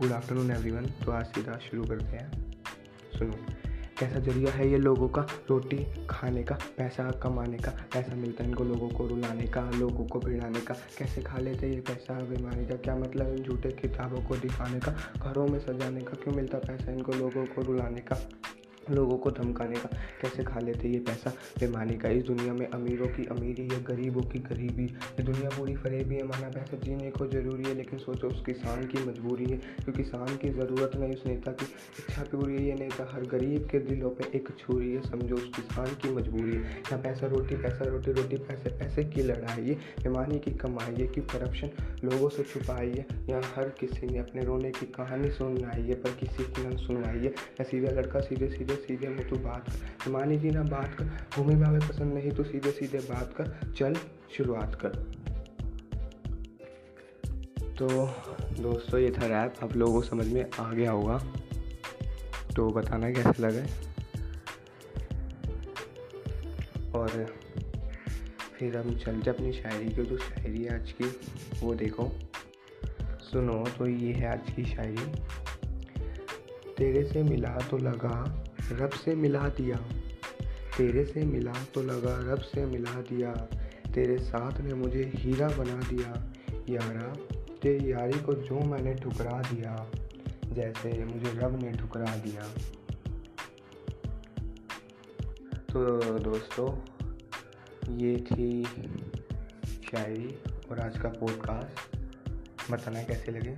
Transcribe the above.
Good afternoon everyone तो आज सीधा शुरू करते हैं। सुनो, कैसा ज़रिया है ये लोगों का? रोटी खाने का, पैसा कमाने का, पैसा मिलता है इनको लोगों को रुलाने का, लोगों को भिड़ाने का। कैसे खा लेते हैं ये पैसा, बीमारी का? क्या मतलब झूठे किताबों को दिखाने का, घरों में सजाने का? क्यों मिलता पैसा इनको लोगों को रुलाने का? लोगों को धमकाने का, कैसे खा लेते ये पैसा? बेमानी का, इस दुनिया में अमीरों की अमीरी है गरीबों की गरीबी। ये दुनिया पूरी फरेबी है, माना पैसा जीने को ज़रूरी है, लेकिन सोचो उस किसान की मजबूरी है, क्योंकि किसान की ज़रूरत नहीं उस नेता की। इच्छा पूरी है, ये नेता हर गरीब के दिलों पर एक छुरी है, समझो उस किसान की मजबूरी है। यहाँ पैसा, रोटी पैसा, रोटी रोटी, पैसे पैसे की लड़ाई है, बेमानी की कमाई है, कि करप्शन लोगों से छुपाई है। यहाँ हर किसी ने अपने रोने की कहानी सुनाई है, पर किसी की न सुनवाई है। या सीधा लड़का सीधे सीधे सीधे सीधे मुँह तू बात कर। मानी की ना बात कर, भूमि भावे पसंद नहीं तो सीधे सीधे बात कर, चल शुरुआत कर। तो दोस्तों, ये था रैप आप लोगों को समझ में आ गया होगा। तो बताना कैसे लगे और फिर हम चलते अपनी शायरी की। जो शायरी है आज की, वो देखो। सुनो तो ये है आज की शायरी। तेरे से मिला तो लगा रब से मिला दिया। तेरे से मिला तो लगा रब से मिला दिया। तेरे साथ ने मुझे हीरा बना दिया। यारा, तेरी यारी को जो मैंने ठुकरा दिया, जैसे मुझे रब ने ठुकरा दिया। तो दोस्तों, ये थी शायरी और आज का पॉडकास्ट बताना कैसे लगे?